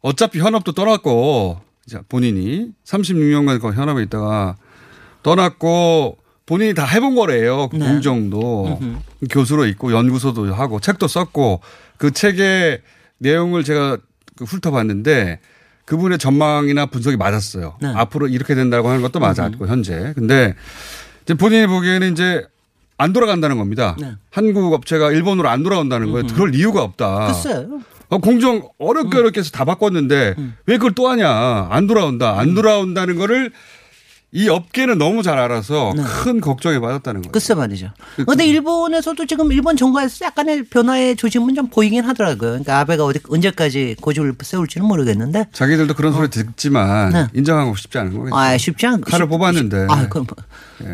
어차피 현업도 떠났고 이제 본인이 36년간 그 현업에 있다가 떠났고 본인이 다 해본 거래요. 그 네. 공정도 교수로 있고 연구소도 하고 책도 썼고 그 책의 내용을 제가 그 훑어봤는데 그분의 전망이나 분석이 맞았어요. 네. 앞으로 이렇게 된다고 하는 것도 맞았고 현재. 근데 본인이 보기에는 이제 안 돌아간다는 겁니다. 네. 한국 업체가 일본으로 안 돌아온다는 거예요. 그럴 이유가 없다. 글쎄요. 어, 공정 어렵게 어렵게 해서 다 바꿨는데 왜 그걸 또 하냐. 안 돌아온다. 안 돌아온다는 거를 이 업계는 너무 잘 알아서 큰 걱정에 빠졌다는 거예요. 글쎄 말이죠. 근데 일본에서도 지금 일본 정가에서 약간의 변화의 조짐은 좀 보이긴 하더라고요. 그러니까 아베가 어디 언제까지 고집을 세울지는 모르겠는데. 자기들도 그런 소리 듣지만 네. 인정하고 싶지 않은 거겠죠. 아, 쉽지 않. 칼을 쉽- 뽑았는데. 아, 그럼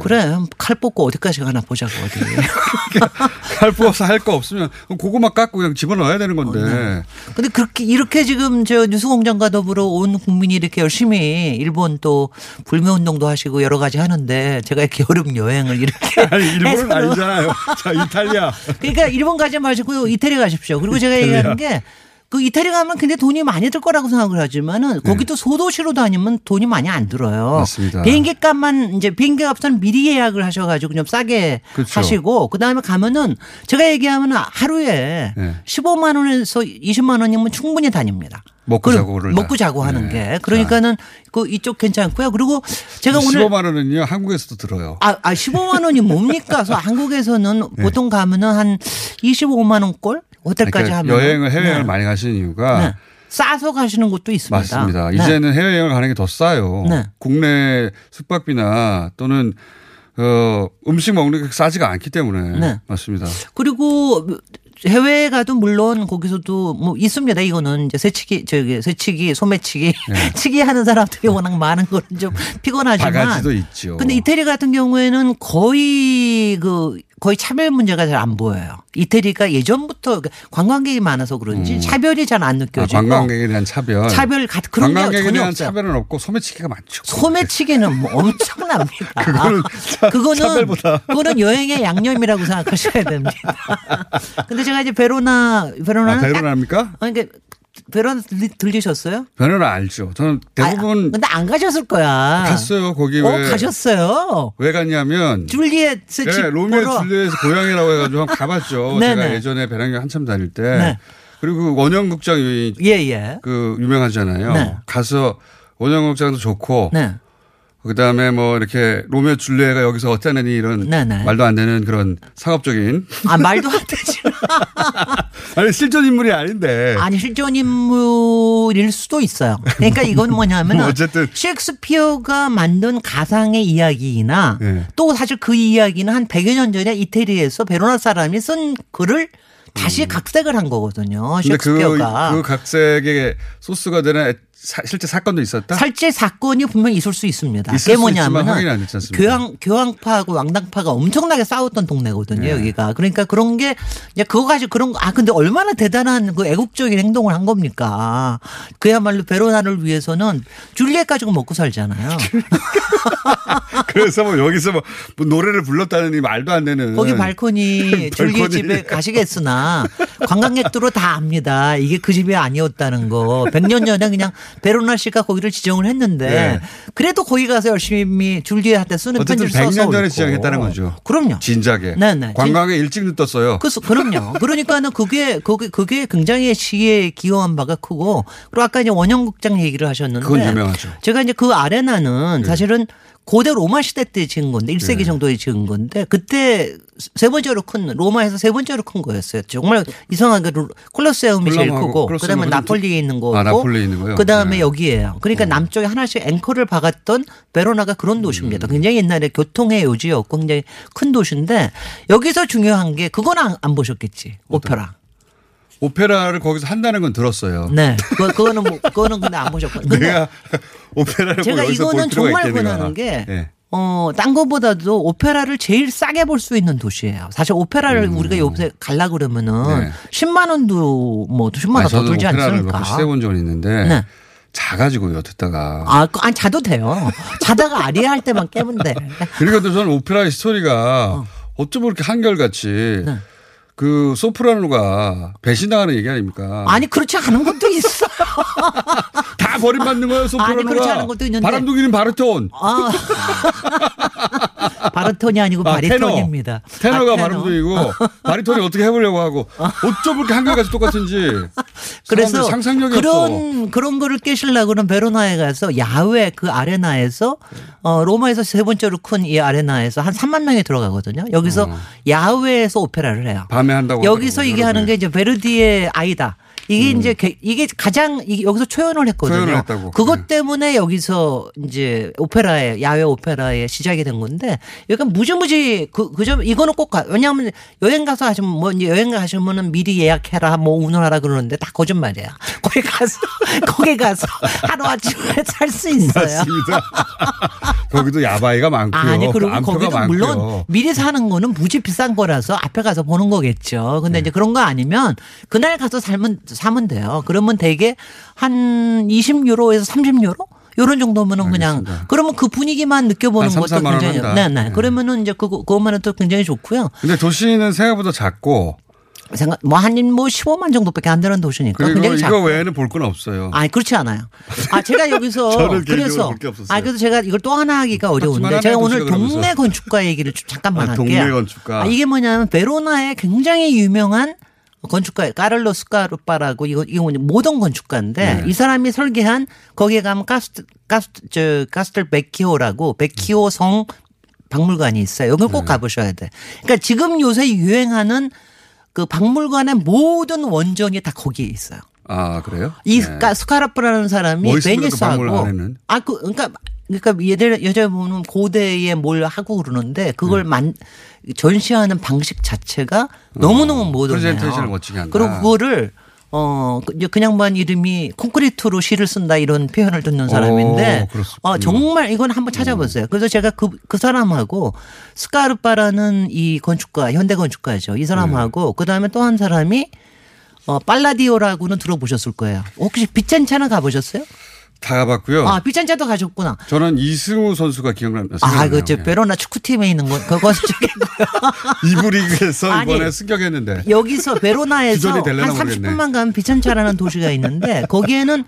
그래. 칼 뽑고 어디까지 가나 보자고 어디. [LAUGHS] 칼 뽑아서 할 거 없으면 고구마 깎고 그냥 집어넣어야 되는 건데. 근데 그렇게 이렇게 지금 저 뉴스공장과 더불어 온 국민이 이렇게 열심히 일본 또 불매 운동도 하시고 여러 가지 하는데 제가 이렇게 여름 여행을 이렇게 [LAUGHS] 아니, 일본은 아니잖아요. 자, 이탈리아. 그러니까 일본 가지 마시고요. 이태리 가십시오. 그리고 제가 이탈리아. 얘기하는 게 그 이태리 가면 근데 돈이 많이 들 거라고 생각을 하지만은 거기도 소도시로 다니면 돈이 많이 안 들어요. 네. 맞습니다. 비행기 값만 이제 비행기 값은 미리 예약을 하셔가지고 좀 싸게 그렇죠. 하시고 그 다음에 가면은 제가 얘기하면 하루에 네. 15만 원에서 20만 원이면 충분히 다닙니다. 먹고 자고를 먹고 다. 자고 하는 네. 게 그러니까는 그 이쪽 괜찮고요. 그리고 제가 오늘 15만 원은요 한국에서도 들어요. 아, 아 15만 원이 뭡니까? 그래서 [LAUGHS] 한국에서는 네. 보통 가면은 한 25만 원꼴 호텔까지 그러니까 하면 여행을 해외여행을 네. 많이 가시는 이유가 네. 싸서 가시는 곳도 있습니다. 맞습니다. 네. 이제는 해외여행을 가는 게 더 싸요. 네. 국내 숙박비나 또는 어, 음식 먹는 게 싸지가 않기 때문에 네. 맞습니다. 그리고 해외에 가도 물론 거기서도 뭐 있습니다. 이거는 이제 새치기 저기 새치기 소매치기 네. [LAUGHS] 치기 하는 사람들이 워낙 많은 거는 좀 피곤하지만 바가지도 있죠. 근데 이태리 같은 경우에는 거의 그 거의 차별 문제가 잘 안 보여요. 이태리가 예전부터 그 관광객이 많아서 그런지 차별이 잘안 아, 느껴지고 관광객에 대한 차별. 차별 가- 그런 게 관광객에 전혀 대한 없어요. 차별은 없고 소매치기가 많죠. 소매치기는 뭐 [LAUGHS] 엄청납니다. 그거는 차- 그거는 차별보다. 그거는 여행의 양념이라고 생각하셔야 됩니다. [LAUGHS] 근데 제가 이제 베로나 베로나 아, 베로나입니까? 아니 그러니까 베로나 들리, 들리 셨어요? 베로나 알죠. 저는 대부분 아, 근데 안 가셨을 거야. 갔어요. 거기 어, 왜 가셨어요. 왜 갔냐면 줄리엣의 집 네, 로미오 보러. 줄리엣의 고향이라고 해가지고 가봤죠. [LAUGHS] 네, 제가 네. 예전에 배낭여행 한참 다닐 때. 네. 그리고 그 원형극장이 예, 예. 그 유명하잖아요. 네. 가서 원형극장도 좋고 네. 그 다음에 뭐 이렇게 로미오 줄리엣가 여기서 어쩌느니 이런 네, 네. 말도 안 되는 그런 상업적인 아, 말도 안 되지. [LAUGHS] 아니 실존 인물이 아닌데 아니, 실존 인물일 수도 있어요. 그러니까 이건 뭐냐면 뭐 [LAUGHS] 어쨌든. 셰익스피어가 만든 가상의 이야기나 네. 또 사실 그 이야기는 한 100여 년 전에 이태리에서 베로나 사람이 쓴 글을 다시 각색을 한 거거든요. 음. 그, 셰익스피어가. 그 각색의 소스가 되는 사- 실제 사건도 있었다. 살제 사건이 분명히 있을 수 있습니다. 있을 그게 뭐냐면? 교황 교황파하고 왕당파가 엄청나게 싸웠던 동네거든요. 네. 여기가 그러니까 그런 게 이제 그거 가지고 그런 거- 아 근데 얼마나 대단한 그 애국적인 행동을 한 겁니까? 그야말로 베로나를 위해서는 줄리엣 가지고 먹고 살잖아요. [LAUGHS] 그래서 뭐 여기서 뭐, 뭐 노래를 불렀다는 이 말도 안 되는. 거기 발코니 [LAUGHS] 줄리엣. 집에 가시겠으나 관광객들로 다 압니다. 이게 그 집이 아니었다는 거. 100년 전에 그냥 베로나 씨가 거기를 지정을 했는데 네. 그래도 거기 가서 열심히 줄리엣한테 쓰는 어쨌든 편지를 써서 100년 전에 올 지정했다는 거. 거죠. 그럼요. 진작에. 네네. 관광에 일찍 늦떴어요. 그, 그럼요. [LAUGHS] 그러니까는 그게, 그게, 그게 굉장히 시에 기여한 바가 크고, 그리고 아까 이제 원형극장 얘기를 하셨는데. 그건 유명하죠. 제가 이제 그 아레나는 사실은 고대 로마 시대 때 지은 건데, 1세기 네. 정도에 지은 건데, 그때 세 번째로 큰, 로마에서 세 번째로 큰 거였어요. 정말 이상하게 로- 콜로세움이 제일 크고, 그 콜로세움은 다음에 나폴리에 있는 거고, 아, 나폴리에 있는 거요? 그 다음에 네. 여기에요. 그러니까 남쪽에 하나씩 앵커를 박았던 베로나가 그런 도시입니다. 음. 굉장히 옛날에 교통의 요지였고 굉장히 큰 도시인데 여기서 중요한 게 그건 안, 안 보셨겠지. 오페라. 오페라를 거기서 한다는 건 들었어요. 네. 그, 그거는 뭐, 그거는 근데 안. 근데 내가 [LAUGHS] 오페라를 제가 이거는 정말. 권하는 게 예. 어, 딴 거보다도 오페라를 제일 싸게 볼 수 있는 도시예요. 사실 오페라를 우리가 요새 갈라 그러면은 음. 네. 10만 원도 뭐 10만 원 더 들지 않습니까? 몇번 시대 본 적은 있는데 네. 자가지고요 듣다가. 아, 그- 아니 자도 돼요. 자다가 아리아 할 때만 깨면 돼. 그러니까 또 저는 오페라의 스토리가 어쩜 그렇게 한결같이 네. 그 소프라노가 배신당하는 얘기 아닙니까? 아니 그렇지 않은 것도 있어. [LAUGHS] 다 버림받는 거예요 소프라노가. 아니, 그렇지 않은 것도 있는데. 바람둥이는 바르톤. 아. [LAUGHS] 바르톤이 아니고 아, 바리톤입니다. 테너. 테너가 아, 테너. 바람둥이고 바리톤이 어떻게 해보려고 하고 어쩜 그렇게 한결같이 똑같은지. [LAUGHS] 그래서 상상력이 없어. 그런 그런 거를 깨시려고는 베로나에 가서 야외 그 아레나에서 어 로마에서 세 번째로 큰 이 아레나에서 한 3만 명이 들어가거든요. 여기서 야외에서 오페라를 해요. 밤에 한다고. 여기서 이게 하는 게 이제 베르디의 아이다. 이게 이제 게- 이게 가장 이게 여기서 초연을 했거든요. 음. 초연을 했다고. 그것 네. 때문에 여기서 이제 오페라의 야외 오페라의 시작이 된 건데 약간 무지무지 그 그 점 이거는 꼭 가. 왜냐하면 여행 가서 하시면 뭐 이제 여행 가시면은 미리 예약해라 뭐 운운하라 그러는데 다 거짓말이야. [LAUGHS] 거기 가서 거기 가서 하루 아침에 살 수 있어요. 맞습니다. [LAUGHS] 거기도 야바이가 많고요. 아니 그리고 암표가 거기도 많고요. 물론 미리 사는 거는 무지 비싼 거라서 앞에 가서 보는 거겠죠. 근데 네. 이제 그런 거 아니면 그날 가서 살면 사면 돼요. 그러면 되게 한 20유로에서 30유로 요런 정도면은 그냥 그러면 그 분위기만 느껴보는 것도 굉장히. 네, 네. 네. 그러면은 이제 그거 그것만은 또 굉장히 좋고요. 근데 도시는 생각보다 작고 생각 뭐한뭐 15만 정도밖에 안 되는 도시니까 굉장히 이거 작고. 외에는 볼 건 없어요. 아니 그렇지 않아요. 아 제가 여기서 [LAUGHS] 그래서. 아 그래서 제가 이걸 또 하나 하기가 어려운데 제가 오늘. 동네 건축가 얘기를 좀 잠깐만 아, 할게요. 동네 건축가. 아, 이게 뭐냐면 베로나의 굉장히 유명한 건축가 까를로 스카루파라고 이거 이거 모던 건축가인데 네. 이 사람이 설계한 거기에 가면 가스 가스 저 카스텔 베키오라고 베키오 성 박물관이 있어요. 여기 네. 꼭 가보셔야 돼. 그러니까 지금 요새 유행하는 그 박물관의 모든 원전이 다 거기에 있어요. 아 그래요? 이 네. 가- 스카르파라는 사람이 뭐그 베니스하고 박물관 안에는? 아그 그러니까 그러니까 예를 여자 보면 고대에 뭘 하고 그러는데 네. 그걸 만 전시하는 방식 자체가 너무 너무 모던해요. 어, 프레젠테이션을 멋지게 한다. 그리고 그거를 어 그- 그냥 만 이름이 콘크리트로 시를 쓴다 이런 표현을 듣는 사람인데 오. 어 정말 이건 한번 찾아보세요. 그래서 제가 그그 사람하고 스카르파라는 이 건축가 현대 건축가죠. 이 사람하고 네. 그 다음에 또 한 사람이 어 빨라디오라고는 들어보셨을 거예요. 혹시 비찬차는 가보셨어요? 다 가봤고요. 아 비찬차도 가셨구나. 저는 이승우 선수가 기억나요. 아, 그, 저, 베로나 축구팀에 있는 거, 그거 저기 이부 리그에서 아니, 이번에 승격했는데 여기서 베로나에서 한 되려나 모르겠네. 30분만 가면 비찬차라는 도시가 있는데 거기에는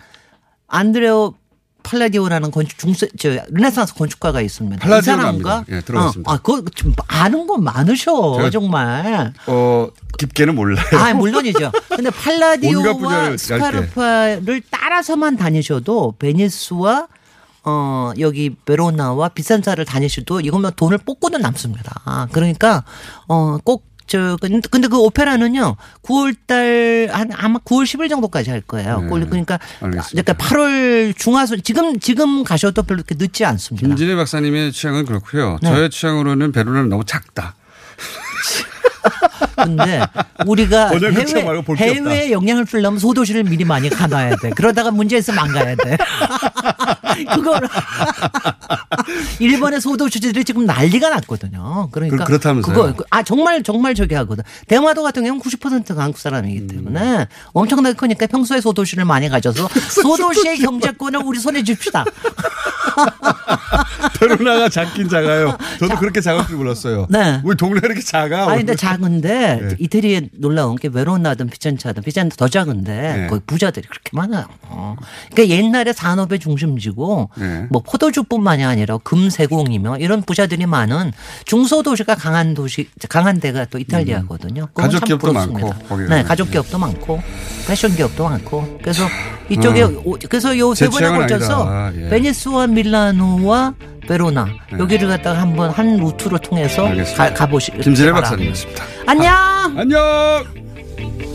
안드레오 팔라디오라는 건축 중세 저 르네상스 건축가가 있습니다. 이 팔라디오는 사람과. 예, 들어봤습니다. 어, 아, 그거 좀 아는 거 많으셔 정말. 어 깊게는 몰라요. 아, 물론이죠. 근데 [LAUGHS] 팔라디오와. 스카르파를 따라서만 다니셔도 베니스와 어, 여기 베로나와 비싼 차를 다니셔도 이거면 돈을 뽑고는 남습니다. 아, 그러니까, 어, 꼭, 저, 근데 그 오페라는요, 9월 달, 한, 아마 9월 10일 정도까지 할 거예요. 네, 그러니까, 알겠습니다. 그러니까 8월 중하순, 지금, 지금 가셔도 별로 그렇게 늦지 않습니다. 김진애 박사님의 취향은 그렇고요. 네. 저의 취향으로는 베로나는 너무 작다. [LAUGHS] 근데 우리가 해외. 해외에 영향을 주려면 소도시를 미리 많이 가놔야 돼. 그러다가 문제 있으면 안 가야 돼. [LAUGHS] 그걸 [LAUGHS] 일본의 소도시들이 지금 난리가 났거든요. 그러니까 그- 그렇다면서요? 그거 아 정말 정말 저기 하거든. 대마도 같은 경우는 90%가 한국 사람이기 때문에 엄청나게 크니까 평소에 소도시를 많이 가져서 [LAUGHS] 소도시의 경제권을 우리 손에 줍시다. [LAUGHS] 페루나가 작긴 작아요. 저도 그렇게 작을 줄 몰랐어요. 네. 우리 동네가 이렇게 작아. 아니 근데 작은데 네. 이태리에 놀라운 게 베로나든 피렌체든 피렌체 더 작은데 네. 거기 부자들이 그렇게 많아요. 어. 그러니까 옛날에 산업의 중심지고 네. 뭐 포도주뿐만이 아니라 금세공이며 이런 부자들이 많은 중소도시가 강한 도시 강한 데가 또 이탈리아거든요. 가족 참 기업도. 많고. 네, 가족 기업도 많고 패션 기업도 많고 그래서 이쪽에 음. 오- 그래서 요제세 번에 걸쳐서. 예. 베니스와 밀라노와 베로나 여기를 갖다가 한번 한 루트로 통해서 알겠습니다. 가, 가보시 김진애. 박사님이었습니다. 안녕. 안녕.